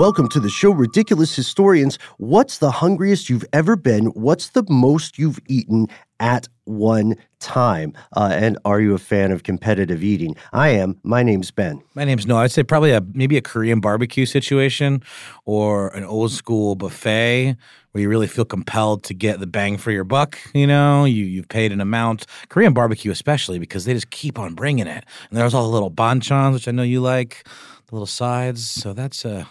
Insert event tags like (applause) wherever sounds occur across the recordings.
Welcome to the show, Ridiculous Historians. What's the hungriest you've ever been? What's the most you've eaten at one time? Uh, and are you a fan of competitive eating? I am. My name's Ben. My name's Noah. I'd say probably a maybe a Korean barbecue situation or an old school buffet where you really feel compelled to get the bang for your buck. You know, you you've paid an amount. Korean barbecue, especially because they just keep on bringing it. And there's all the little banchans, which I know you like, the little sides. So that's a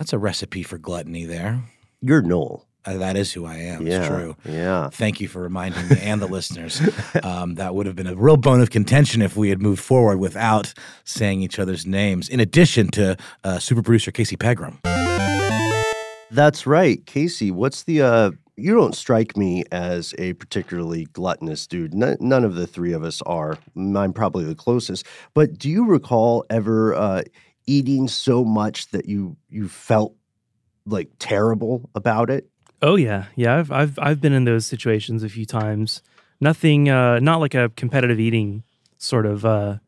that's a recipe for gluttony there. You're Noel. Uh, that is who I am. Yeah, It's true. yeah. Thank you for reminding me and the listeners. (laughs) Um, that would have been a real bone of contention if we had moved forward without saying each other's names, in addition to uh, super producer Casey Pegram. That's right. Casey, what's the uh you don't strike me as a particularly gluttonous dude. None, none of the three of us are. I'm probably the closest. But do you recall ever uh eating so much that you you felt like terrible about it? Oh yeah, yeah. I've I've I've been in those situations a few times. Nothing, uh, not like a competitive eating sort of. Uh,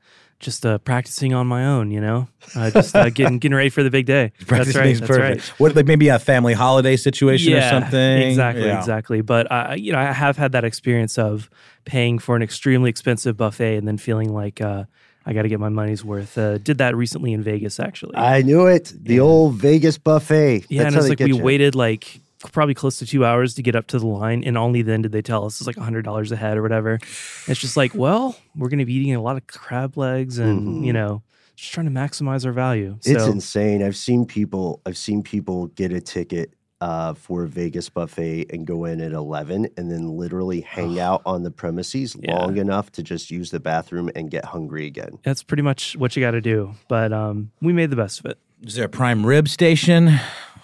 just uh, practicing on my own, you know, uh, just uh, getting getting ready for the big day. (laughs) Practice that's right. That's perfect. right. What, like maybe a family holiday situation yeah, or something? Exactly, Yeah. exactly. But uh, you know, I have had that experience of paying for an extremely expensive buffet and then feeling like uh, I got to get my money's worth. Uh, did that recently in Vegas, actually. I knew it. The old Vegas buffet. Yeah, That's and it's like we you. waited like probably close to two hours to get up to the line, and only then did they tell us it's like hundred dollars a head or whatever. It's just like, well, we're going to be eating a lot of crab legs, and you know, just trying to maximize our value. Mm-hmm. It's insane. I've seen people. I've seen people get a ticket uh, for a Vegas buffet and go in at eleven, and then literally hang out on the premises Yeah. long enough to just use the bathroom and get hungry again. that's pretty much what you got to do. But um, we made the best of it. Is there a prime rib station?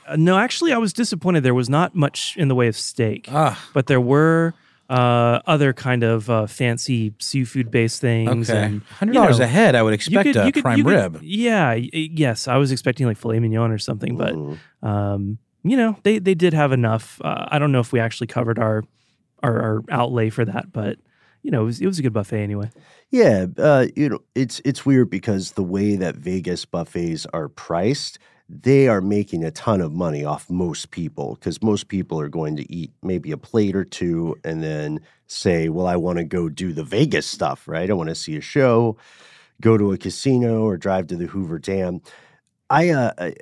Uh, no, actually, I was disappointed. There was not much in the way of steak, Ah, but there were uh, other kind of uh, fancy seafood based things. okay. and, Hundred you dollars know, a head. I would expect could- a could- prime you could- rib. Yeah, y- yes, I was expecting like filet mignon or something, but Mhm. um, you know, they they did have enough. Uh, I don't know if we actually covered our, our our outlay for that, but you know, it was it was a good buffet anyway. Yeah, uh, you know, it's it's weird because the way that Vegas buffets are priced, they are making a ton of money off most people because most people are going to eat maybe a plate or two and then say, "Well, I want to go do the Vegas stuff, right? I want to see a show, go to a casino, or drive to the Hoover Dam." I uh, I,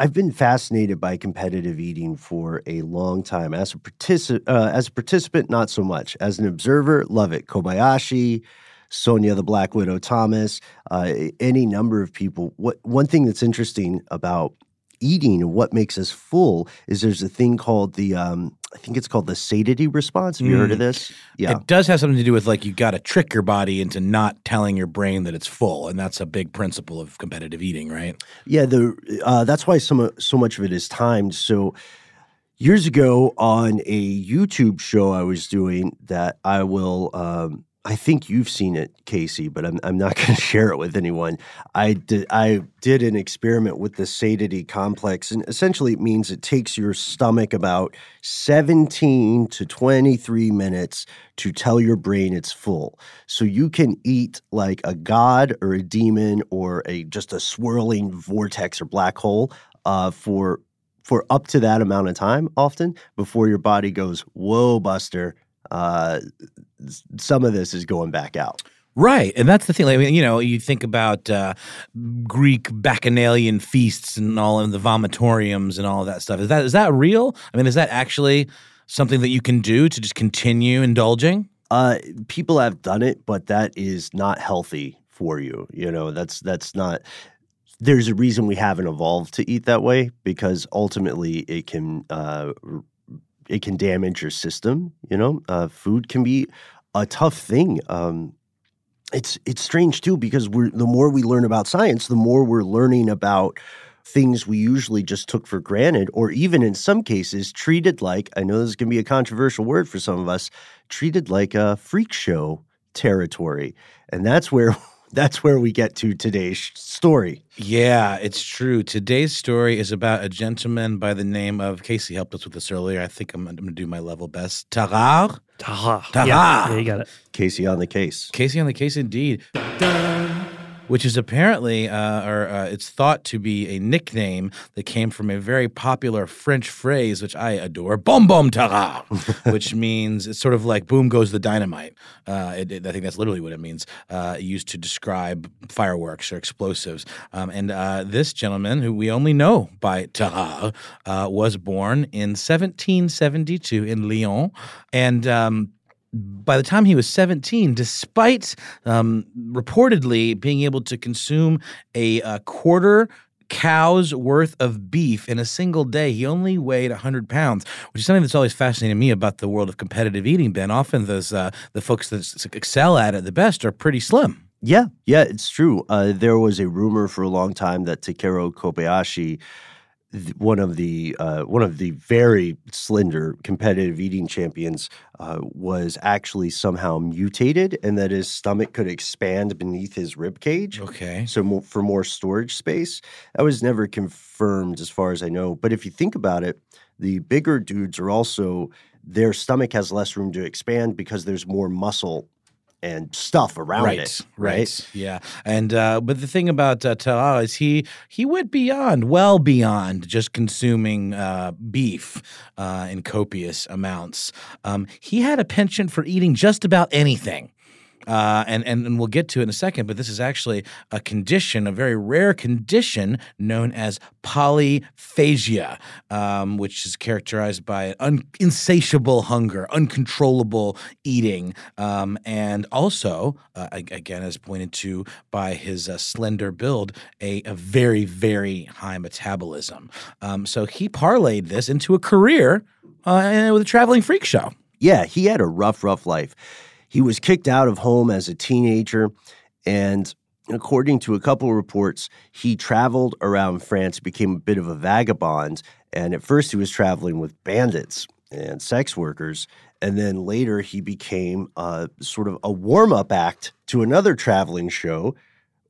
I've been fascinated by competitive eating for a long time. As a partici- uh, as a participant, not so much. As an observer, love it. Kobayashi, Sonia the Black Widow Thomas, uh, any number of people. What one thing that's interesting about eating and what makes us full is there's a thing called the um, I think it's called the satiety response. Have you heard of this? Yeah. It does have something to do with like you got to trick your body into not telling your brain that it's full, and that's a big principle of competitive eating, right? Yeah, the uh, that's why some so much of it is timed. So years ago on a YouTube show I was doing that I will um, I think you've seen it, Casey, but I'm I'm not (laughs) going to share it with anyone. I did I did an experiment with the satiety complex, and essentially it means it takes your stomach about 17 to 23 minutes to tell your brain it's full. So you can eat like a god or a demon or a just a swirling vortex or black hole uh, for for up to that amount of time, often before your body goes, "Whoa, Buster." Uh, some of this is going back out. Right, and that's the thing. I mean, you know, you think about uh, Greek bacchanalian feasts and all of the vomitoriums and all of that stuff. Is that is that real? I mean, is that actually something that you can do to just continue indulging? Uh, people have done it, but that is not healthy for you. You know, that's that's not. There's a reason we haven't evolved to eat that way because ultimately it can uh, it can damage your system. You know, uh, food can be a tough thing. Um, it's it's strange too because we're the more we learn about science, the more we're learning about things we usually just took for granted, or even in some cases treated like. I know this to be a controversial word for some of us, treated like a freak show territory, and that's where (laughs) that's where we get to today's story. Yeah, it's true. Today's story is about a gentleman by the name of Casey helped us with this earlier. I think I'm, I'm going to do my level best. Tarare? Taha. Taha. Yeah, yeah, you got it. Casey on the case. Casey on the case, indeed. Which is apparently, uh, or uh, it's thought to be a nickname that came from a very popular French phrase, which I adore, "Bom bom tara," (laughs) which means it's sort of like "boom goes the dynamite." Uh, it, it- I think that's literally what it means, uh, used to describe fireworks or explosives. Um, and uh, this gentleman, who we only know by Tara, uh, was born in 1772 in Lyon, and um, by the time he was 17, despite um, reportedly being able to consume a, uh quarter cow's worth of beef in a single day, he only weighed 100 pounds, which is something that's always fascinated me about the world of competitive eating, Ben. Often those uh, the folks that excel at it the best are pretty slim. Yeah, yeah, it's true. Uh, there was a rumor for a long time that Takeru Kobayashi, one of the uh, one of the very slender competitive eating champions, uh, was actually somehow mutated, and that his stomach could expand beneath his rib cage. Okay. So more, for more storage space, that was never confirmed, as far as I know. But if you think about it, the bigger dudes are also their stomach has less room to expand because there's more muscle and stuff around right, it. right, yeah, and uh, but the thing about uh, is he he went beyond, well beyond just consuming uh, beef uh, in copious amounts. Um, he had a penchant for eating just about anything. Uh, and, and and we'll get to it in a second, but this is actually a condition, a very rare condition known as polyphagia, um, which is characterized by un- insatiable hunger, uncontrollable eating, um, and also, uh, again, as pointed to by his uh, slender build, a, a very very high metabolism. Um, so he parlayed this into a career uh, with a traveling freak show. Yeah, he had a rough, rough life. He was kicked out of home as a teenager, and according to a couple of reports, he traveled around France, became a bit of a vagabond. And at first, he was traveling with bandits and sex workers. And then later, he became uh, sort of a warm up act to another traveling show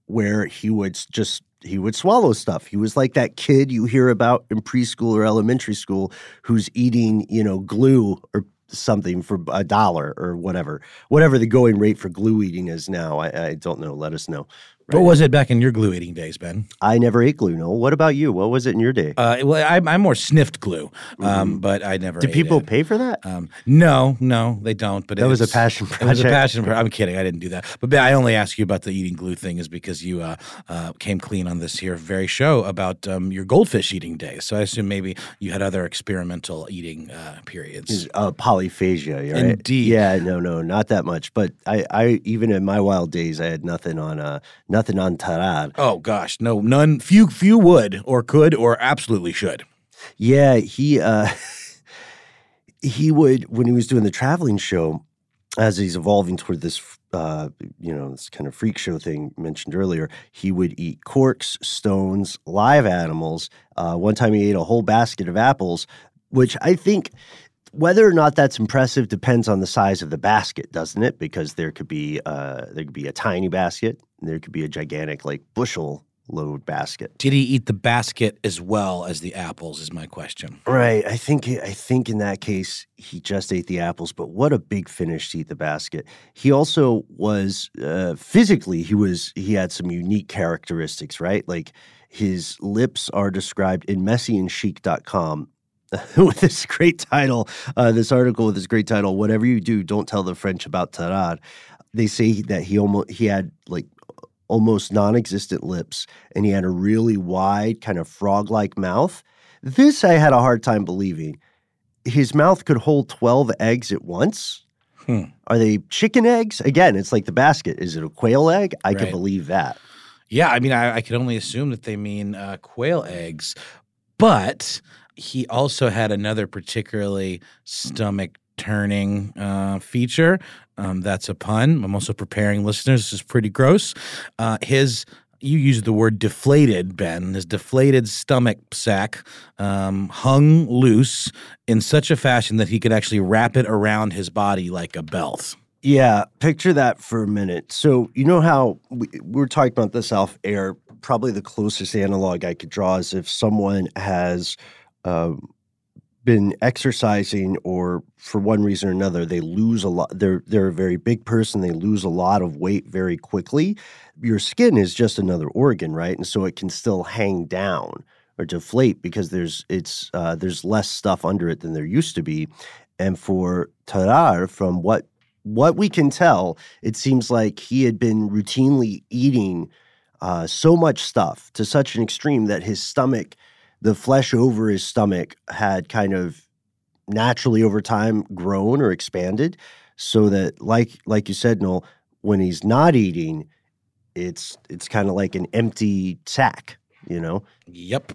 where he would just he would swallow stuff. He was like that kid you hear about in preschool or elementary school who's eating, you know, glue or something for a dollar or whatever. Whatever the going rate for glue eating is now. I, I don't know. Let us know. What was it back in your glue eating days, Ben? I never ate glue. No. What about you? What was it in your day? Uh, well, I, I more sniffed glue, um, but I never. Do people it. pay for that? Um, no, no, they don't. But That was a passion It was a passion. Pro- I'm kidding. I didn't do that. But Ben, I only ask you about the eating glue thing is because you uh, uh, came clean on this here very show about um, your goldfish eating days. So I assume maybe you had other experimental eating uh, periods. uh, polyphagia, right? Indeed. Yeah, no, no, not that much. But I, I even in my wild days, I had nothing on, uh, nothing nothing on Tarare. Oh gosh, no, none. Few, few would or could or absolutely should. Yeah, he uh (laughs) he would when he was doing the traveling show, as he's evolving toward this uh you know this kind of freak show thing mentioned earlier he would eat corks stones live animals uh, one time he ate a whole basket of apples which i think whether or not that's impressive depends on the size of the basket doesn't it because there could be uh, there could be a tiny basket and there could be a gigantic like bushel load basket. Did he eat the basket as well as the apples? Is my question. Right. I think I think in that case he just ate the apples, but what a big finish to eat the basket. He also was uh, physically he was he had some unique characteristics, right? Like his lips are described in messynessychic.com (laughs) with this great title, uh, this article with this great title, "Whatever you do, don't tell the French about Tarare." They say that he almost he had like almost non-existent lips, and he had a really wide, kind of frog-like mouth. This I had a hard time believing. His mouth could hold twelve eggs at once. Hmm. Are they chicken eggs? Again, it's like the basket. Is it a quail egg? I Right. can believe that. Yeah, I mean, I, I could only assume that they mean uh, quail eggs, but he also had another particularly stomach turning uh, feature. Um, that's a pun. I'm also preparing listeners. This is pretty gross. Uh, his you used the word deflated, Ben. His deflated stomach sac um, hung loose in such a fashion that he could actually wrap it around his body like a belt. Yeah, picture that for a minute. So you know how we, we were talking about this off air. Probably the closest analog I could draw is if someone has um, been exercising, or for one reason or another, they lose a lot. They're they're a very big person. They lose a lot of weight very quickly. Your skin is just another organ, right? And so it can still hang down or deflate because there's it's uh, there's less stuff under it than there used to be. And for Tarare, from what what we can tell, it seems like he had been routinely eating uh, so much stuff to such an extreme that his stomach, the flesh over his stomach, had kind of naturally over time grown or expanded, so that like like you said, Noel, when he's not eating, it's it's kind of like an empty sack, you know. Yep.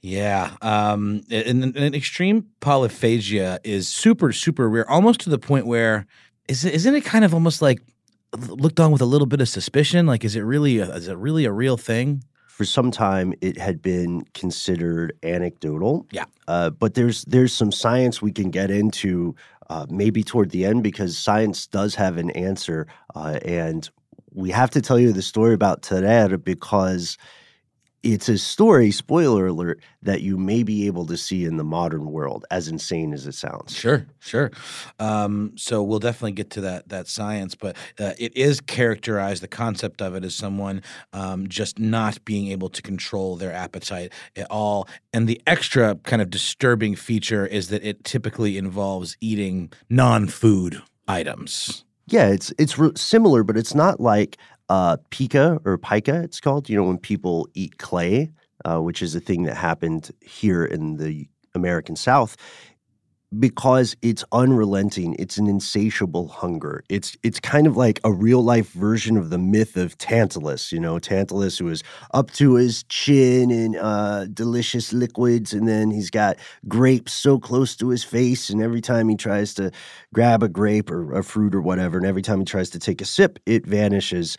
Yeah. Um, and, and- extreme polyphagia is super, super rare, almost to the point where is isn't it kind of almost like looked on with a little bit of suspicion? Like, is it really a, is it really a real thing? For some time it had been considered anecdotal. Yeah. Uh, but there's there's some science we can get into uh, maybe toward the end because science does have an answer, uh, and we have to tell you the story about Tarare because it's a story. Spoiler alert that you may be able to see in the modern world, as insane as it sounds. Sure, sure. Um, so we'll definitely get to that that science, but uh, it is characterized. The concept of it is someone um, just not being able to control their appetite at all, and the extra kind of disturbing feature is that it typically involves eating non-food items. Yeah, it's it's re- similar, but it's not like uh, pica or pica. It's called. You know, when people eat clay, uh, which is a thing that happened here in the American South, because it's unrelenting. It's an insatiable hunger. It's it's kind of like a real life version of the myth of Tantalus. You know, Tantalus who is up to his chin in uh, delicious liquids, and then he's got grapes so close to his face, and every time he tries to grab a grape or a fruit or whatever, and every time he tries to take a sip, it vanishes.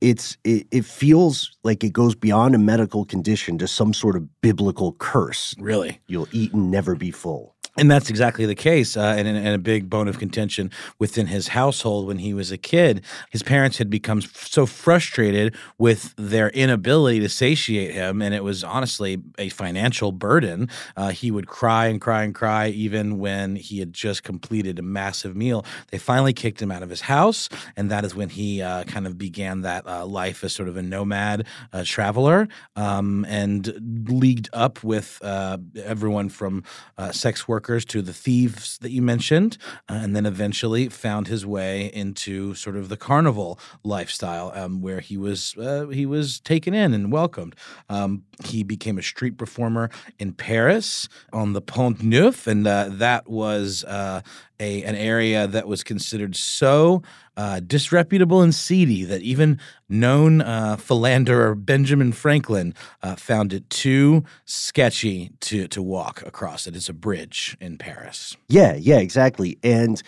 It's it, it feels like it goes beyond a medical condition to some sort of biblical curse. Really. You'll eat and never be full. And that's exactly the case, uh, and, and a big bone of contention within his household when he was a kid. His parents had become so frustrated with their inability to satiate him, and it was honestly a financial burden. Uh, he would cry and cry and cry even when he had just completed a massive meal. They finally kicked him out of his house, and that is when he uh, kind of began that uh, life as sort of a nomad uh, traveler um, and leagued up with uh, everyone from sex workers to the thieves that you mentioned, uh, and then eventually found his way into sort of the carnival lifestyle, um, where he was uh, he was taken in and welcomed. Um, he became a street performer in Paris on the Pont Neuf, and uh, that was uh, a an area that was considered so uh, disreputable and seedy that even known uh, philanderer Benjamin Franklin uh, found it too sketchy to to walk across it. It's a bridge in Paris. Yeah, yeah, exactly. And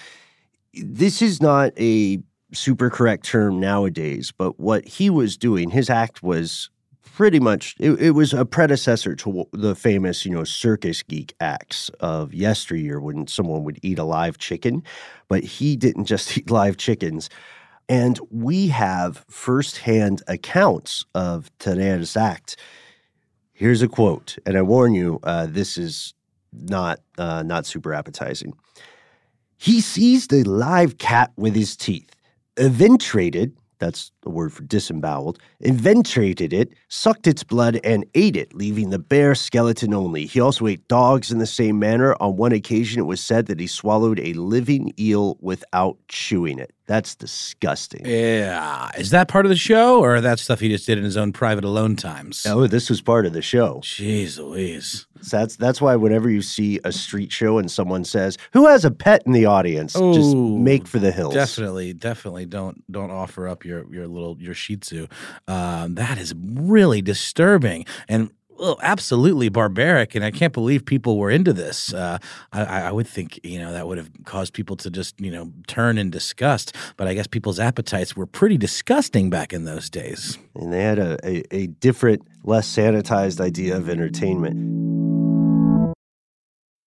this is not a super correct term nowadays, but what he was doing, his act was pretty much it, it, was a predecessor to the famous you know circus geek acts of yesteryear when someone would eat a live chicken but he didn't (laughs) just eat live chickens. And we have firsthand accounts of Tarare's act. Here's a quote and i warn you uh, this is not uh, not super appetizing. He seized a live cat with his teeth eventrated that's the word for disemboweled, eventrated it, sucked its blood, and ate it, leaving the bare skeleton only. He also ate dogs in the same manner. On one occasion, it was said that he swallowed a living eel without chewing it. That's disgusting. Yeah. Is that part of the show or that stuff he just did in his own private alone times? Oh, this was part of the show. Jeez Louise. So that's that's why whenever you see a street show and someone says, "Who has a pet in the audience?" Oh, just make for the hills. Definitely, definitely don't don't offer up your your little your Shih Tzu. Um, that is really disturbing and well, absolutely barbaric, and I can't believe people were into this. Uh, I, I, would think you know that would have caused people to just you know turn in disgust. But I guess people's appetites were pretty disgusting back in those days, and they had a, a, a different, less sanitized idea of entertainment.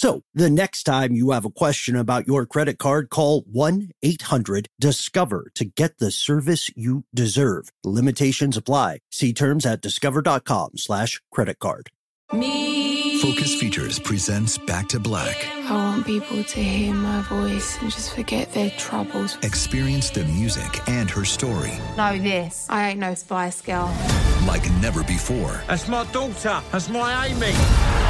So the next time you have a question about your credit card, call 1 800 Discover to get the service you deserve. Limitations apply. See terms at discover.com slash credit card. Me. Focus Features presents Back to Black. I want people to hear my voice and just forget their troubles. Experience the music and her story. Know this. I ain't no spy Girl. Like never before. That's my daughter. That's my Amy on the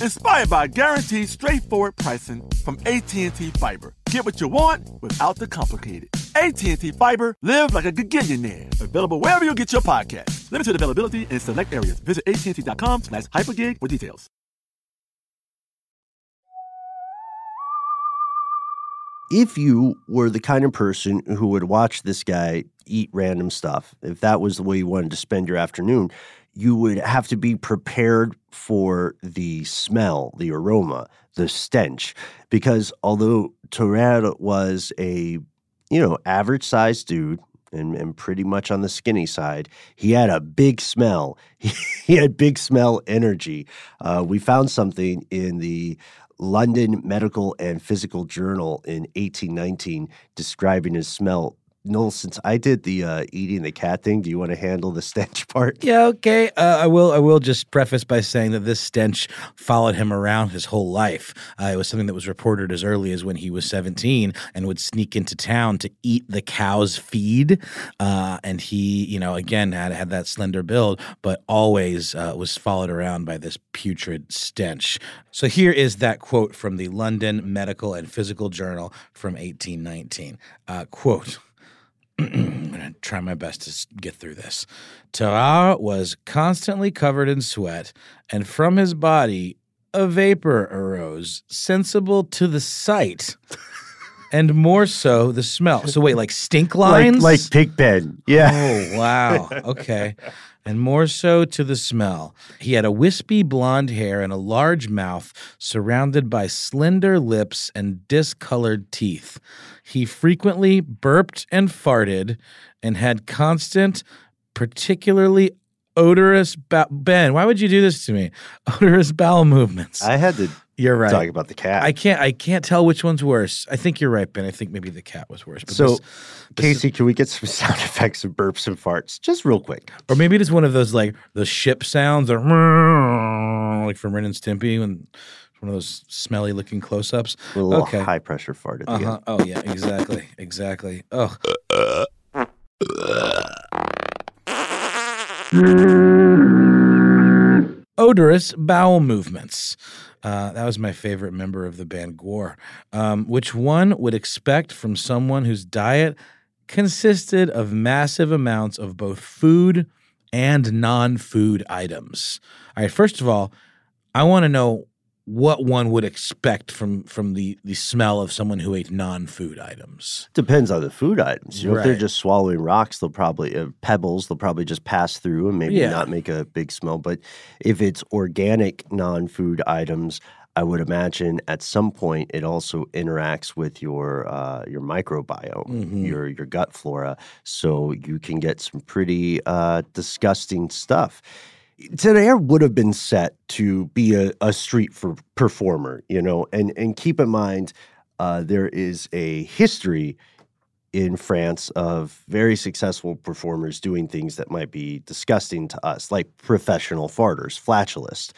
inspired by guaranteed straightforward pricing from AT&T Fiber. Get what you want without the complicated. AT&T Fiber, live like a gigillionaire. Available wherever you get your podcast. Limited availability in select areas. Visit AT&T.com slash hypergig for details. If you were the kind of person who would watch this guy eat random stuff, if that was the way you wanted to spend your afternoon, you would have to be prepared for the smell, the aroma, the stench. Because although Tarare was a, you know, average sized dude, and, and pretty much on the skinny side. He had a big smell. He, (laughs) he had big smell energy. Uh, we found something in the London Medical and Physical Journal in 1819 describing his smell Noel, since I did the uh, eating the cat thing, do you want to handle the stench (laughs) part? Yeah, okay. Uh, I will. I will just preface by saying that this stench followed him around his whole life. Uh, it was something that was reported as early as when he was 17 and would sneak into town to eat the cow's feed. Uh, and he, you know, again had had that slender build, but always uh, was followed around by this putrid stench. So here is that quote from the London Medical and Physical Journal from 1819. Uh, quote. I'm going to try my best to get through this. Tarare was constantly covered in sweat, and from his body a vapor arose, sensible to the sight. (laughs) and more so the smell. So wait, like stink lines, like, like Pigpen. Yeah. Oh wow. Okay. and more so to the smell. He had a wispy blonde hair and a large mouth surrounded by slender lips and discolored teeth. He frequently burped and farted and had constant, particularly odorous ba- Ben. Why would you do this to me? (laughs) Odorous bowel movements. I had to You're right. talk about the cat. I can't. I can't tell which one's worse. I think you're right, Ben. I think maybe the cat was worse. But so, this- Casey, can we get some (laughs) sound effects of burps and farts, just real quick? or maybe it's one of those like the ship sounds, or like from Ren and Stimpy, when one of those smelly looking close ups. A little Okay. high pressure fart at the Uh end. huh. Oh yeah. Exactly. Exactly. Oh. Odorous bowel movements. Uh, that was my favorite member of the band Gore. Um, which one would expect from someone whose diet consisted of massive amounts of both food and non food items? All right, first of all, I want to know what one would expect from from the the smell of someone who ate non-food items. Depends on the food items. You know, if they're just swallowing rocks, they'll probably uh, pebbles. They'll probably just pass through and maybe Yeah. not make a big smell. But if it's organic non-food items, I would imagine at some point it also interacts with your uh, your microbiome, Mhm. your your gut flora, so you can get some pretty uh, disgusting stuff. Today would have been set to be a, a street for performer, you know, and and keep in mind uh, there is a history in France of very successful performers doing things that might be disgusting to us, like professional farters, flatulist.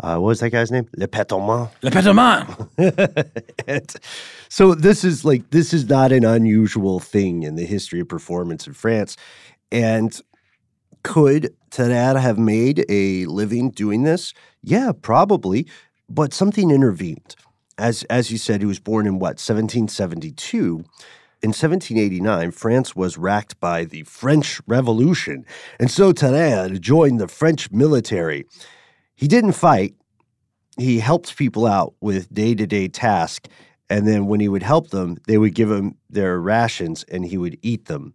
Uh, what was that guy's name? Le Pétomane. Le Pétomane. (laughs) So this is like this is not an unusual thing in the history of performance in France. And could Tarare have made a living doing this? Yeah, probably. But something intervened. As as you said, he was born in what, 1772. In 1789, France was racked by the French Revolution, and so Tarare joined the French military. He didn't fight, he helped people out with day to day tasks. And then when he would help them, they would give him their rations and he would eat them.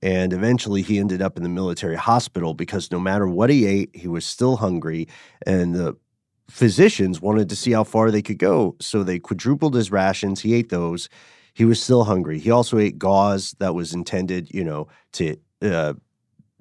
And eventually he ended up in the military hospital because no matter what he ate, he was still hungry. And the physicians wanted to see how far they could go. So they quadrupled his rations. He ate those. He was still hungry. He also ate gauze that was intended, you know, to uh,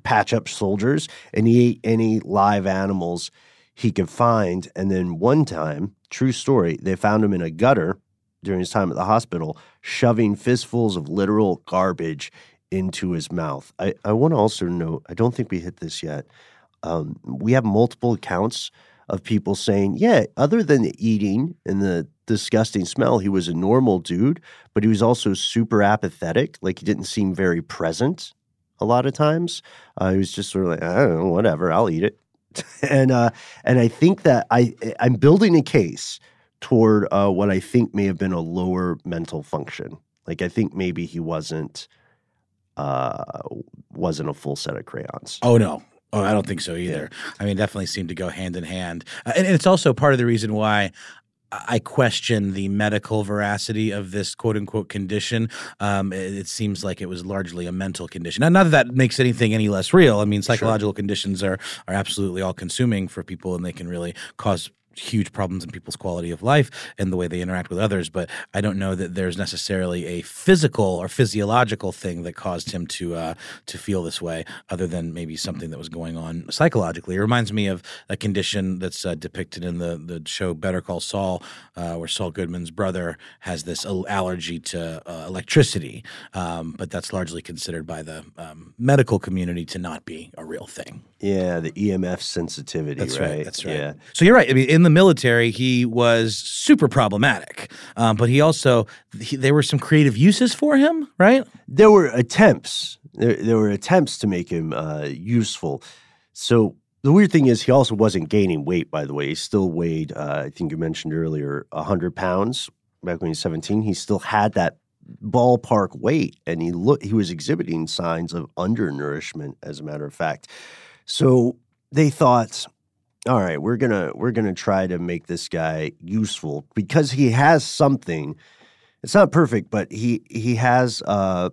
patch up soldiers. And he ate any live animals he could find. And then one time, true story, they found him in a gutter during his time at the hospital, shoving fistfuls of literal garbage into his mouth. I, I want to also note, I don't think we hit this yet. Um, we have multiple accounts of people saying, yeah, other than the eating and the disgusting smell, he was a normal dude, but he was also super apathetic. Like he didn't seem very present a lot of times. Uh, he was just sort of like, I don't know, whatever, I'll eat it. (laughs) and uh, and I think that I I'm building a case toward uh, what I think may have been a lower mental function. Like I think maybe he wasn't uh, wasn't a full set of crayons. Oh no. Oh, I don't think so either. I mean, definitely seemed to go hand in hand, uh, and, and it's also part of the reason why. I question the medical veracity of this quote unquote condition. Um, it, it seems like it was largely a mental condition. Now, not that that makes anything any less real. I mean, psychological conditions are are absolutely all consuming for people, and they can really cause huge problems in people's quality of life and the way they interact with others. But I don't know that there's necessarily a physical or physiological thing that caused him to uh, to feel this way, other than maybe something that was going on psychologically. It reminds me of a condition that's uh, depicted in the the show Better Call Saul, uh, where Saul Goodman's brother has this allergy to uh, electricity, um, but that's largely considered by the um, medical community to not be a real thing. Yeah, the EMF sensitivity. That's right. That's right. Yeah. So you're right. I mean, in the military, he was super problematic, um, but he also he, there were some creative uses for him, right? there were attempts. There, there were attempts to make him uh, useful. So the weird thing is, he also wasn't gaining weight. By the way, he still weighed. Uh, I think you mentioned earlier, hundred pounds back when he was seventeen. He still had that ballpark weight, and he looked. He was exhibiting signs of undernourishment, as a matter of fact. So they thought, all right, we're gonna we're gonna try to make this guy useful because he has something. It's not perfect, but he he has uh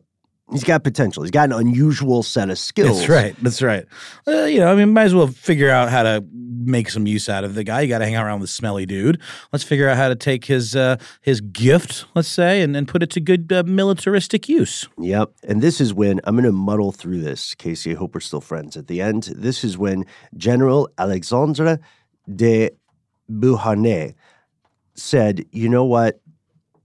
He's got potential. He's got an unusual set of skills. That's right. That's right. Uh, you know, I mean, might as well figure out how to make some use out of the guy. You got to hang around with smelly dude. Let's figure out how to take his uh, his gift, let's say, and, and put it to good uh, militaristic use. Yep. And this is when I'm going to muddle through this, Casey. I hope we're still friends at the end. This is when General Alexandre de Beauharnais said, you know what?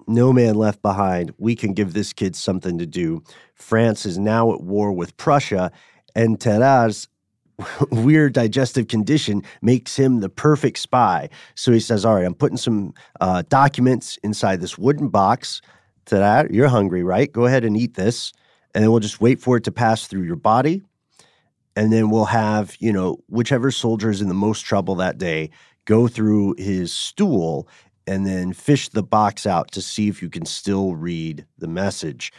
No man left behind. We can give this kid something to do. France is now at war with Prussia, and Tarare's (laughs) weird digestive condition makes him the perfect spy. So he says, All right, I'm putting some uh, documents inside this wooden box. Tarare, you're hungry, right? Go ahead and eat this. And then we'll just wait for it to pass through your body. And then we'll have, you know, whichever soldier is in the most trouble that day go through his stool and then fish the box out to see if you can still read the message.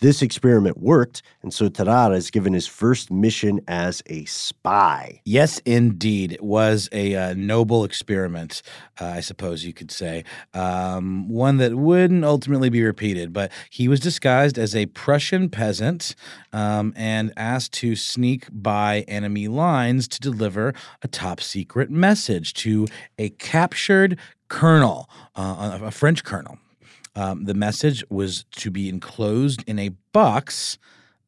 This experiment worked, and so Tarare is given his first mission as a spy. Yes, indeed. It was a uh, noble experiment, uh, I suppose you could say. Um, one that wouldn't ultimately be repeated, but he was disguised as a Prussian peasant um, and asked to sneak by enemy lines to deliver a top secret message to a captured colonel, uh, a French colonel. Um, the message was to be enclosed in a box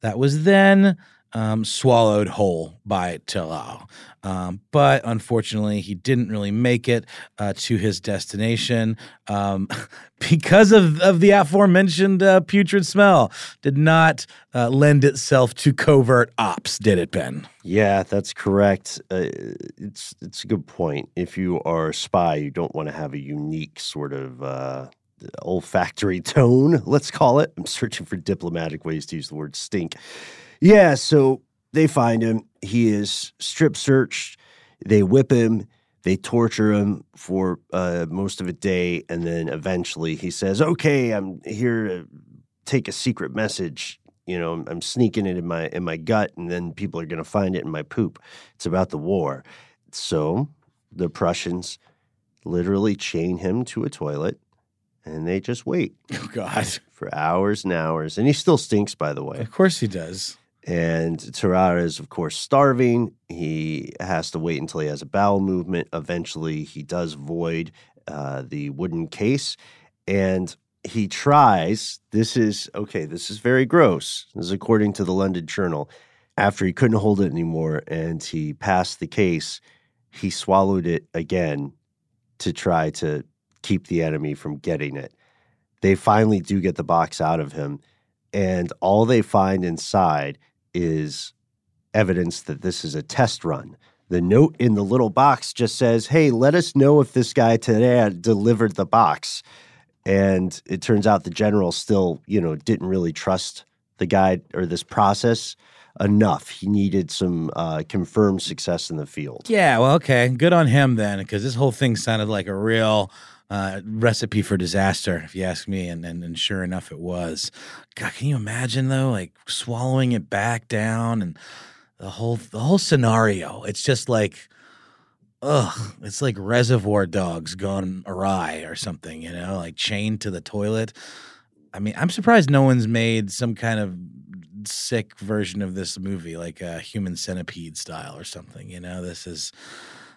that was then um, swallowed whole by Tarare. Um, but unfortunately, he didn't really make it uh, to his destination um, (laughs) because of, of the aforementioned uh, putrid smell. Did not uh, lend itself to covert ops, did it, Ben? Yeah, that's correct. Uh, it's it's a good point. If you are a spy, you don't want to have a unique sort of uh, olfactory tone, let's call it. I'm searching for diplomatic ways to use the word stink. Yeah, so they find him. He is strip searched. They whip him. They torture him for uh, most of a day. And then eventually he says, Okay, I'm here to take a secret message. You know, I'm, I'm sneaking it in my in my gut, and then people are going to find it in my poop. It's about the war. So the Prussians literally chain him to a toilet and they just wait. (laughs) Oh, God. For hours and hours. And he still stinks, by the way. Of course he does. And Tarare is, of course, starving. He has to wait until he has a bowel movement. Eventually, he does void uh, the wooden case. And he tries, this is, okay, this is very gross. This is according to the London Journal. After he couldn't hold it anymore and he passed the case, he swallowed it again to try to keep the enemy from getting it. They finally do get the box out of him, and all they find inside is evidence that this is a test run. The note in the little box just says, Hey, let us know if this guy today delivered the box. And it turns out the general still, you know, didn't really trust the guy or this process enough. He needed some uh, confirmed success in the field. Yeah, well, okay. Good on him then, because this whole thing sounded like a real uh, recipe for disaster, if you ask me. And, and, and sure enough, it was. God, can you imagine though, like swallowing it back down and the whole the whole scenario? It's just like, ugh, it's like Reservoir Dogs gone awry or something, you know, like chained to the toilet. I mean, I'm surprised no one's made some kind of sick version of this movie, like a Human Centipede style or something. You know, this is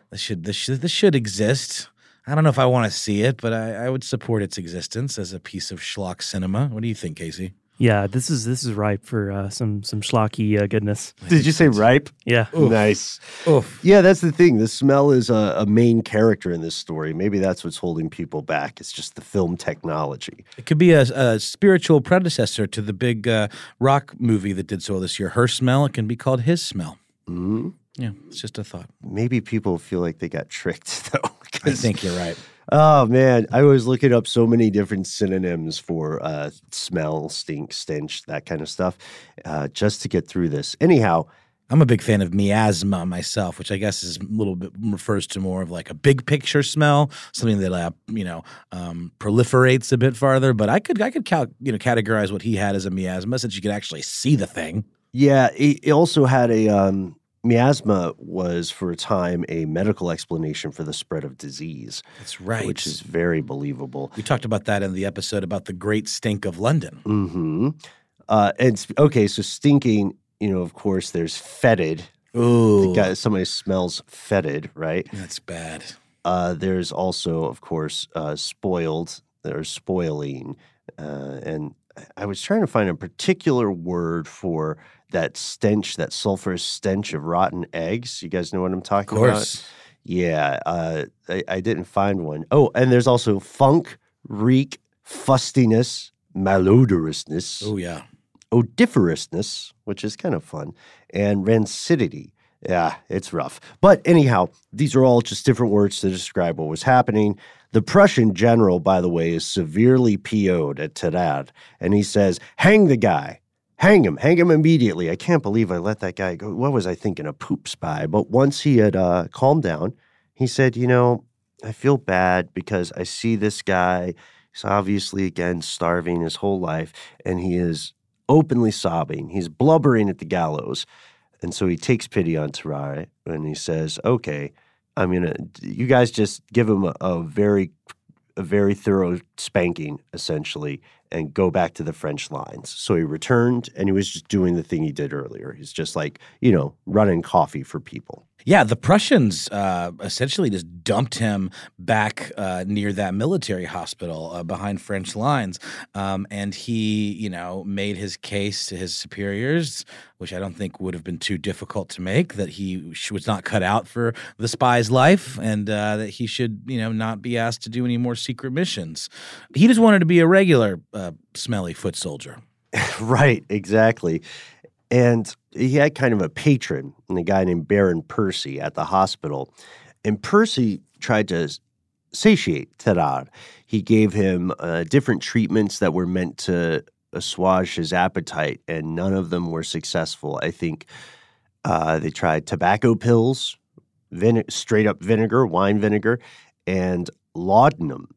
this should this should this should exist. I don't know if I want to see it, but I, I would support its existence as a piece of schlock cinema. What do you think, Casey? Yeah, this is this is ripe for uh, some some schlocky uh, goodness. Did you say ripe? Yeah, Oof. Nice. Oof. Yeah, that's the thing. The smell is a, a main character in this story. Maybe that's what's holding people back. It's just the film technology. It could be a, a spiritual predecessor to the big uh, rock movie that did so well this year. Her smell. It can be called his smell. Mhm. Yeah, it's just a thought. Maybe people feel like they got tricked (laughs) though. I think you're right. Oh man, I was looking up so many different synonyms for uh, smell, stink, stench, that kind of stuff, uh, just to get through this. Anyhow, I'm a big fan of miasma myself, which I guess is a little bit refers to more of like a big picture smell, something that uh, you know um, proliferates a bit farther. But I could I could cal- you know categorize what he had as a miasma since you could actually see the thing. yeah, it also had a um, miasma was for a time a medical explanation for the spread of disease, That's right. which is very believable. we talked about that in the episode about the Great Stink of London. hmm Uh, and okay, so stinking, you know, of course, there's fetid. Ooh, guy, somebody smells fetid, right? that's bad. Uh, there's also, of course, uh, spoiled. There's spoiling, uh, and I was trying to find a particular word for that stench, that sulfurous stench of rotten eggs. You guys know what I'm talking about? Yeah, uh, I, I didn't find one. Oh, and there's also funk, reek, fustiness, malodorousness, Oh yeah. odoriferousness, which is kind of fun, and rancidity. Yeah, it's rough. But anyhow, these are all just different words to describe what was happening. The Prussian general, by the way, is severely PO'd at Tarare, and he says, Hang the guy. Hang him. Hang him immediately. I can't believe I let that guy go. What was I thinking? A poop spy. But once he had uh, calmed down, he said, You know, I feel bad because I see this guy. He's obviously, again, starving his whole life, and he is openly sobbing. He's blubbering at the gallows. And so he takes pity on Tarare and he says, Okay, I'm gonna you guys just give him a, a very a very thorough spanking, essentially, and go back to the French lines. So he returned and he was just doing the thing he did earlier. He's just like, you know, running coffee for people. Yeah, the Prussians uh, essentially just dumped him back uh, near that military hospital uh, behind French lines, um, and he, you know, made his case to his superiors, which I don't think would have been too difficult to make. That he was not cut out for the spy's life, and uh, that he should, you know, not be asked to do any more secret missions. He just wanted to be a regular uh, smelly foot soldier. (laughs) right, exactly. And he had kind of a patron, and a guy named Baron Percy at the hospital. And Percy tried to satiate Tarare. He gave him uh, different treatments that were meant to assuage his appetite, and none of them were successful. I think uh, they tried tobacco pills, straight up vinegar, wine vinegar, and laudanum.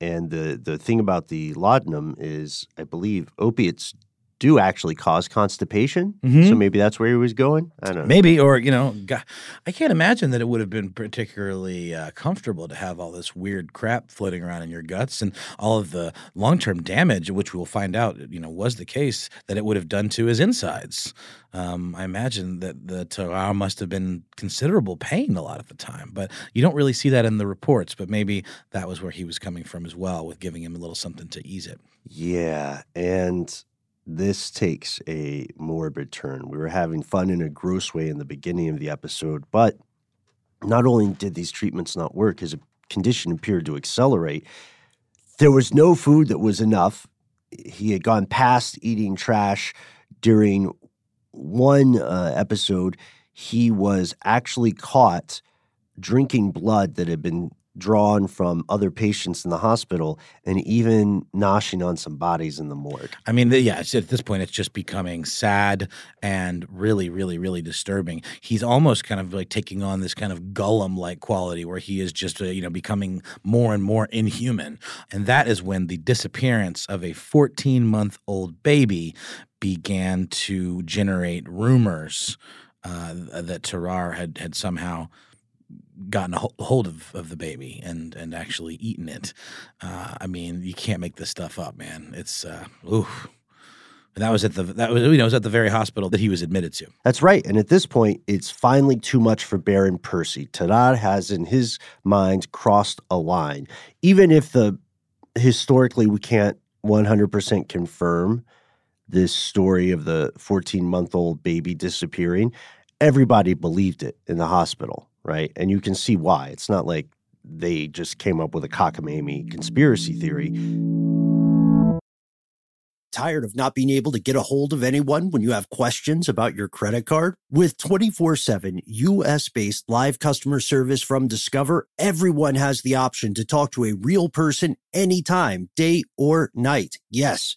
And the, the thing about the laudanum is, I believe, opiates do actually cause constipation. So Mhm. maybe that's where he was going. I don't know. Maybe, or you know, God, I can't imagine that it would have been particularly uh, comfortable to have all this weird crap floating around in your guts and all of the long-term damage, which we'll find out, you know, was the case that it would have done to his insides. Um, I imagine that the Tarare must have been considerable pain a lot of the time, but you don't really see that in the reports. But maybe that was where he was coming from as well, with giving him a little something to ease it. Yeah, and this takes a morbid turn. We were having fun in a gross way in the beginning of the episode, but not only did these treatments not work, his condition appeared to accelerate. There was no food that was enough. He had gone past eating trash during one uh, episode. He was actually caught drinking blood that had been drawn from other patients in the hospital and even noshing on some bodies in the morgue. I mean, yeah, at this point, it's just becoming sad and really, really, really disturbing. He's almost kind of like taking on this kind of Gollum-like quality, where he is just, uh, you know, becoming more and more inhuman. And that is when the disappearance of a 14-month-old baby began to generate rumors uh, that Tarare had had somehow gotten a hold of, of the baby and and actually eaten it. Uh, I mean, you can't make this stuff up, man. It's uh, oof. And that was at the that was you know was at the very hospital that he was admitted to. That's right. And at this point, it's finally too much for Baron Percy. Tarare has in his mind crossed a line. Even if the historically we can't 100% confirm this story of the 14 month old baby disappearing, everybody believed it in the hospital, right? And you can see why. It's not like they just came up with a cockamamie conspiracy theory. Tired of not being able to get a hold of anyone when you have questions about your credit card? With 24 7 US based live customer service from Discover, everyone has the option to talk to a real person anytime, day or night. Yes,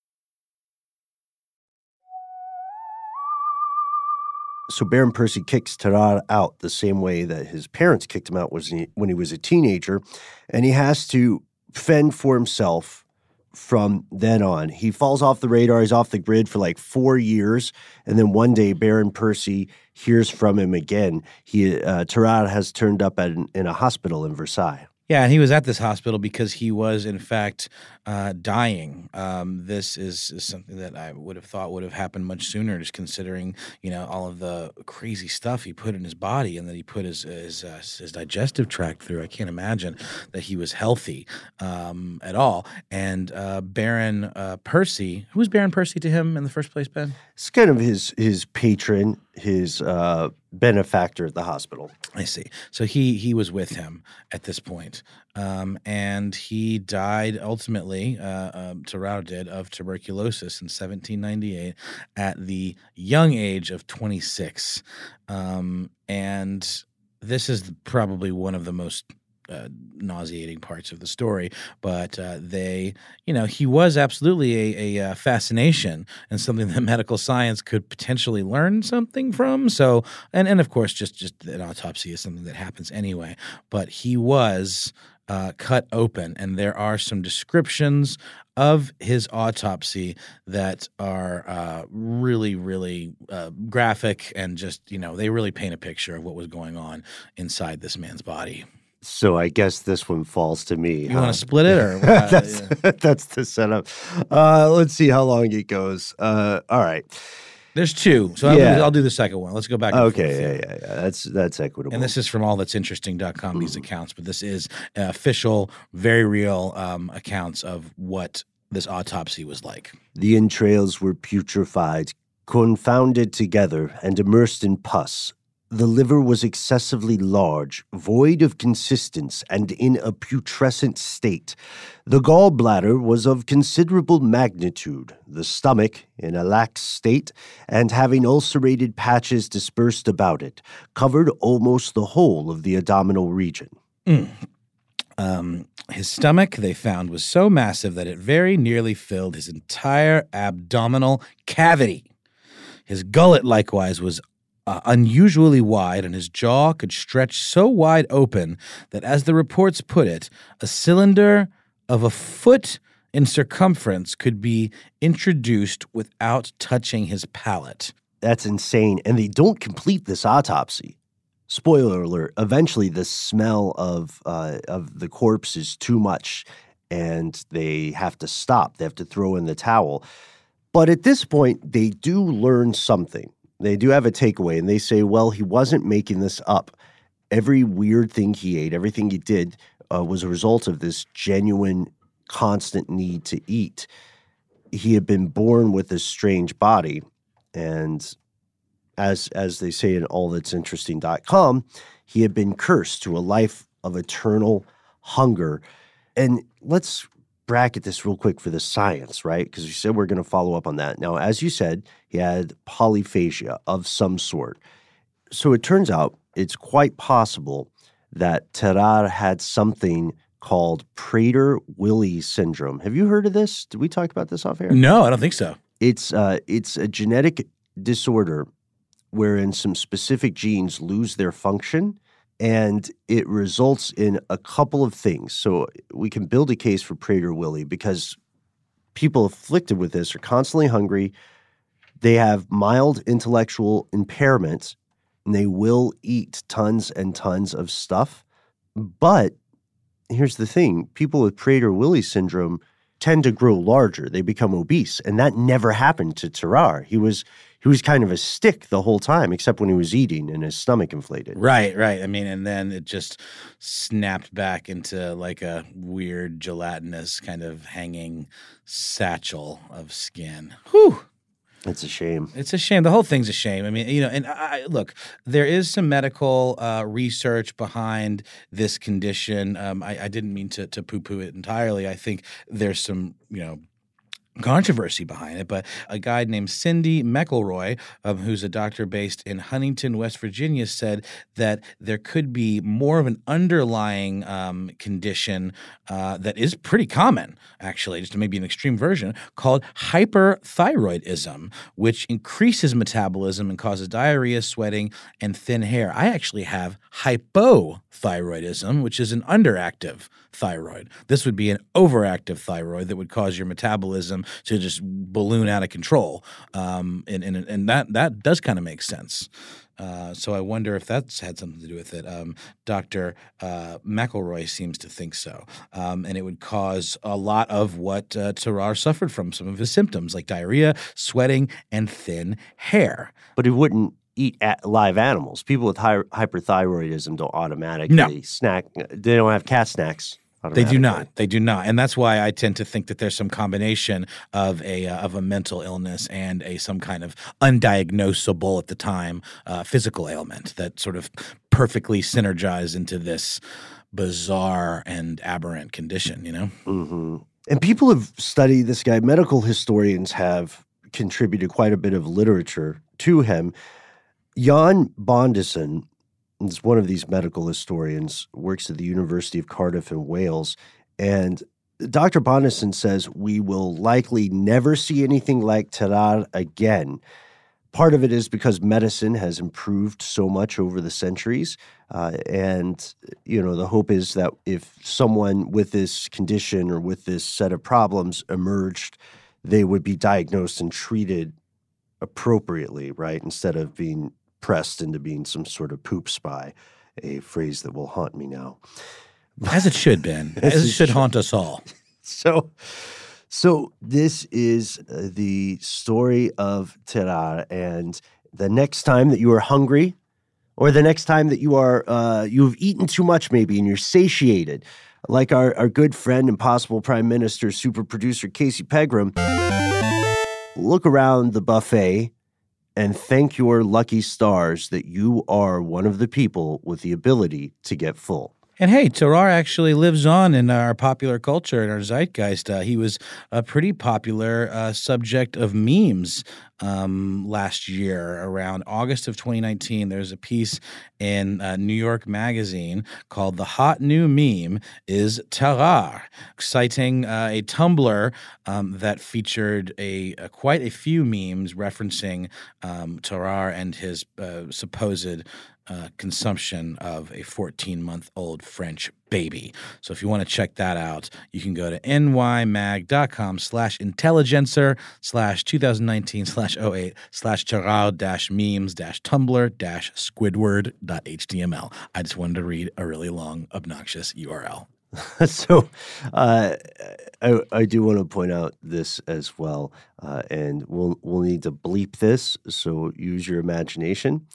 So Baron Percy kicks Tarare out the same way that his parents kicked him out was he, when he was a teenager, and he has to fend for himself from then on. He falls off the radar. He's off the grid for like four years, and then one day Baron Percy hears from him again. He uh, Tarare has turned up at an, in a hospital in Versailles. Yeah, and he was at this hospital because he was, in fact, uh, dying. Um, this is, is something that I would have thought would have happened much sooner, just considering, you know, all of the crazy stuff he put in his body and that he put his his, uh, his digestive tract through. I can't imagine that he was healthy um, at all. And uh, Baron uh, Percy, who was Baron Percy to him in the first place, Ben? It's kind of his his patron, his uh, benefactor at the hospital. I see. So he he was with him at this point, um, and he died ultimately. Uh, um, Tarare did of tuberculosis in 1798 at the young age of 26, um, and this is probably one of the most uh, nauseating parts of the story, but uh, they, you know, he was absolutely a, a uh, fascination and something (laughs) that medical science could potentially learn something from. So, and and of course, just just an autopsy is something that happens anyway. But he was uh, cut open, and there are some descriptions of his autopsy that are uh, really, really uh, graphic and just, you know, they really paint a picture of what was going on inside this man's body. So I guess this one falls to me. You want to split it or? (laughs) uh, that's (laughs) that's the setup. Uh, let's see how long it goes. Uh, all right. There's two, so Yeah. gonna, I'll do the second one. Let's go back. and Okay. Yeah, yeah, yeah. That's that's equitable. And this is from allthat'sinteresting.com, these accounts, but this is uh, official, very real um, accounts of what this autopsy was like. The entrails were putrefied, confounded together, and immersed in pus. The liver was excessively large, void of consistence, and in a putrescent state. The gallbladder was of considerable magnitude, the stomach in a lax state, and having ulcerated patches dispersed about it, covered almost the whole of the abdominal region. Um, his stomach, they found, was so massive that it very nearly filled his entire abdominal cavity. His gullet, likewise, was uh, unusually wide, and his jaw could stretch so wide open that, as the reports put it, a cylinder of a foot in circumference could be introduced without touching his palate. That's insane. And they don't complete this autopsy. Spoiler alert, eventually the smell of uh, of the corpse is too much and they have to stop. They have to throw in the towel. But at this point, they do learn something. They do have a takeaway and they say, well, he wasn't making this up. Every weird thing he ate, everything he did uh, was a result of this genuine, constant need to eat. He had been born with this strange body and as as they say in allthat'sinteresting.com, he had been cursed to a life of eternal hunger. And let's bracket this real quick for the science, right? Because you said we're going to follow up on that. Now, as you said, he had polyphagia of some sort. So it turns out it's quite possible that Tarare had something called Prader-Willi syndrome. Have you heard of this? Did we talk about this off air? No, I don't think so. It's uh, it's a genetic disorder wherein some specific genes lose their function, and it results in a couple of things. So we can build a case for Prader-Willi because people afflicted with this are constantly hungry. They have mild intellectual impairments and they will eat tons and tons of stuff. But here's the thing people with Prader Willi syndrome tend to grow larger. They become obese. And that never happened to Tarare. He was he was kind of a stick the whole time, except when he was eating and his stomach inflated. Right, right. I mean, and then it just snapped back into like a weird gelatinous kind of hanging satchel of skin. Whew. It's a shame. It's a shame. The whole thing's a shame. I mean, you know, and I, look, there is some medical uh, research behind this condition. Um, I, I, didn't mean to, to poo-poo it entirely. I think there's some, you know, controversy behind it, but a guy named Cindy McElroy, um, who's a doctor based in Huntington, West Virginia, said that there could be more of an underlying um, condition uh, that is pretty common, actually, just maybe an extreme version, called hyperthyroidism, which increases metabolism and causes diarrhea, sweating, and thin hair. I actually have hypothyroidism, which is an underactive thyroid. This would be an overactive thyroid that would cause your metabolism to just balloon out of control. Um, and, and, and that, that does kind of make sense. Uh, so I wonder if that's had something to do with it. Um, Dr. Uh, McElroy seems to think so. Um, and it would cause a lot of what uh, Tarare suffered from, some of his symptoms like diarrhea, sweating, and thin hair. But he wouldn't eat live animals. People with hy- hyperthyroidism don't automatically no. snack. They don't have cat snacks. They do not. They do not, and that's why I tend to think that there's some combination of a uh, of a mental illness and a some kind of undiagnosable at the time uh, physical ailment that sort of perfectly synergize into this bizarre and aberrant condition. You know, mm-hmm. and people have studied this guy. Medical historians have contributed quite a bit of literature to him. Jan Bondeson is one of these medical historians, works at the University of Cardiff in Wales. And Dr. Bondeson says we will likely never see anything like Tarare again. Part of it is because medicine has improved so much over the centuries. Uh, and, you know, the hope is that if someone with this condition or with this set of problems emerged, they would be diagnosed and treated appropriately, right? Instead of being pressed into being some sort of poop spy, a phrase that will haunt me now. (laughs) As it should, Ben. (laughs) As, As it should, should haunt us all. (laughs) So, so this is uh, the story of Tarare, and the next time that you are hungry, or the next time that you are uh, you've eaten too much, maybe, and you're satiated, like our our good friend and possible prime minister, super producer Casey Pegram, look around the buffet and thank your lucky stars that you are one of the people with the ability to get full. And hey, Tarare actually lives on in our popular culture and our zeitgeist. Uh, he was a pretty popular uh, subject of memes um, last year, around August of 2019. There's a piece in uh, New York Magazine called "The Hot New Meme Is Tarare, citing uh, a Tumblr um, that featured a, a, quite a few memes referencing um, Tarare and his uh, supposed uh, consumption of a 14 month old French baby. So if you want to check that out, you can go to nymag.com slash intelligencer slash 2019 slash 08 slash Tarare dash memes dash tumblr dash squidward dot html. I just wanted to read a really long, obnoxious URL. (laughs) so uh, I, I, do want to point out this as well, uh, and we'll we'll need to bleep this. So use your imagination.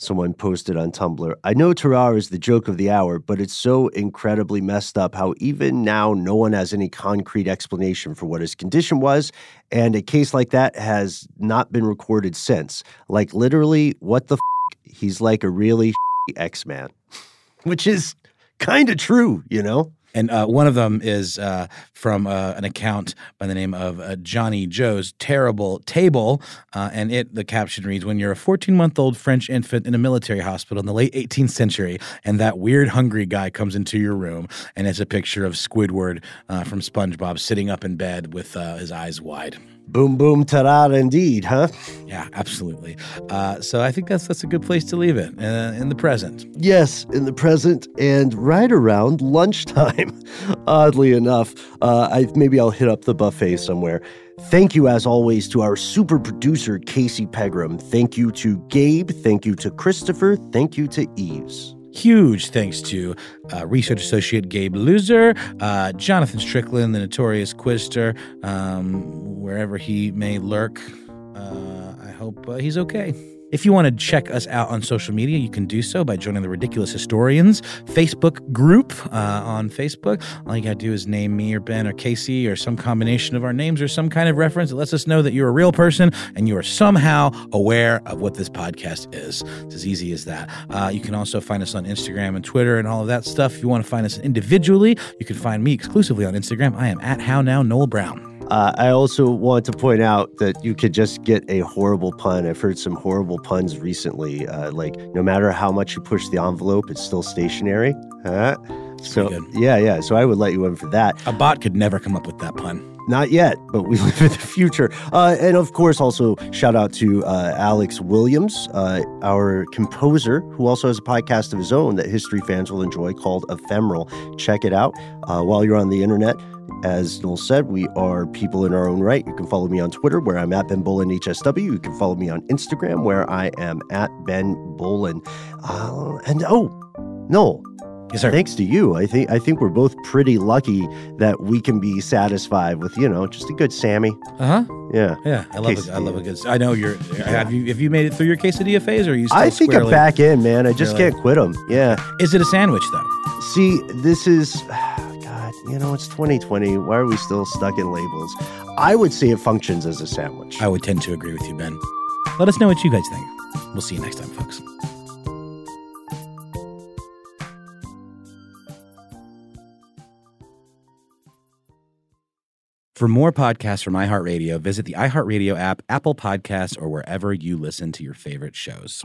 Someone posted on Tumblr. I know Tarare is the joke of the hour, but it's so incredibly messed up how even now no one has any concrete explanation for what his condition was. And a case like that has not been recorded since. Like, literally, what the f? He's like a really X Man, (laughs) which is kind of true, you know? And uh, one of them is uh, from uh, an account by the name of uh, Johnny Joe's Terrible Table. Uh, and it, the caption reads When you're a 14 month old French infant in a military hospital in the late 18th century, and that weird hungry guy comes into your room, and it's a picture of Squidward uh, from SpongeBob sitting up in bed with his eyes wide. Boom, boom, ta indeed, huh? Yeah, absolutely. Uh, so I think that's that's a good place to leave it uh, in the present. Yes, in the present and right around lunchtime. (laughs) Oddly enough, uh, I maybe I'll hit up the buffet somewhere. Thank you, as always, to our super producer Casey Pegram. Thank you to Gabe. Thank you to Christopher. Thank you to Eves. Huge thanks to uh, research associate Gabe Luzier, uh, Jonathan Strickland, the notorious Quizster, um, wherever he may lurk. Uh, I hope uh, he's okay. If you want to check us out on social media, you can do so by joining the Ridiculous Historians Facebook group uh, on Facebook. All you got to do is name me or Ben or Casey or some combination of our names or some kind of reference that lets us know that you're a real person and you are somehow aware of what this podcast is. It's as easy as that. Uh, you can also find us on Instagram and Twitter and all of that stuff. If you want to find us individually, you can find me exclusively on Instagram. I am at How Now Noel Brown. Uh, I also want to point out that you could just get a horrible pun. I've heard some horrible puns recently. Uh, like, no matter how much you push the envelope, it's still stationary. Huh? So, yeah, yeah. So I would let you in for that. A bot could never come up with that pun. Not yet, but we (laughs) live in the future. Uh, and of course, also shout out to uh, Alex Williams, uh, our composer, who also has a podcast of his own that history fans will enjoy called Ephemeral. Check it out uh, while you're on the internet. As Noel said, we are people in our own right. You can follow me on Twitter, where I'm at Ben Bowlin HSW. You can follow me on Instagram, where I am at Ben Bowlin. Uh, and oh, Noel, Yes, sir. Thanks to you, I think I think we're both pretty lucky that we can be satisfied with you know just a good Sammy. Uh huh. Yeah, yeah. I love. A, I love a good. I know you're. Have you have you made it through your quesadilla phase, or are you? Still I think I'm back in, man. I just can't quit them. Yeah. Is it a sandwich though? See, this is. You know, it's 2020. Why are we still stuck in labels? I would say it functions as a sandwich. I would tend to agree with you, Ben. Let us know what you guys think. We'll see you next time, folks. For more podcasts from iHeartRadio, visit the iHeartRadio app, Apple Podcasts, or wherever you listen to your favorite shows.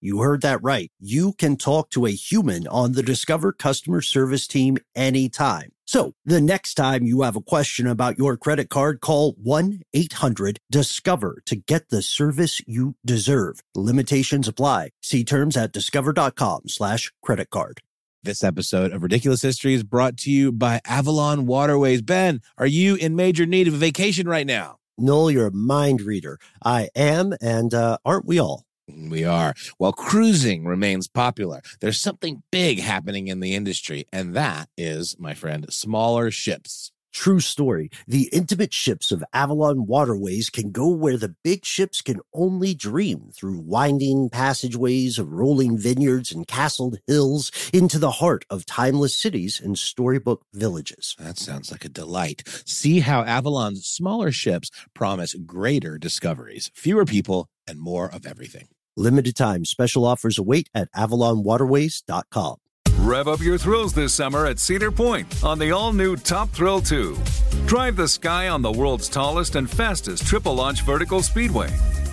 you heard that right. You can talk to a human on the Discover customer service team anytime. So the next time you have a question about your credit card, call 1 800 Discover to get the service you deserve. Limitations apply. See terms at discover.com slash credit card. This episode of Ridiculous History is brought to you by Avalon Waterways. Ben, are you in major need of a vacation right now? Noel, you're a mind reader. I am, and uh, aren't we all? We are. While cruising remains popular, there's something big happening in the industry, and that is, my friend, smaller ships. True story. The intimate ships of Avalon Waterways can go where the big ships can only dream through winding passageways of rolling vineyards and castled hills into the heart of timeless cities and storybook villages. That sounds like a delight. See how Avalon's smaller ships promise greater discoveries, fewer people, and more of everything. Limited time special offers await at avalonwaterways.com. Rev up your thrills this summer at Cedar Point on the all new Top Thrill 2. Drive the sky on the world's tallest and fastest triple launch vertical speedway.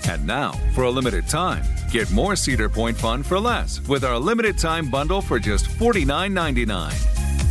And now, for a limited time, get more Cedar Point fun for less with our limited time bundle for just $49.99.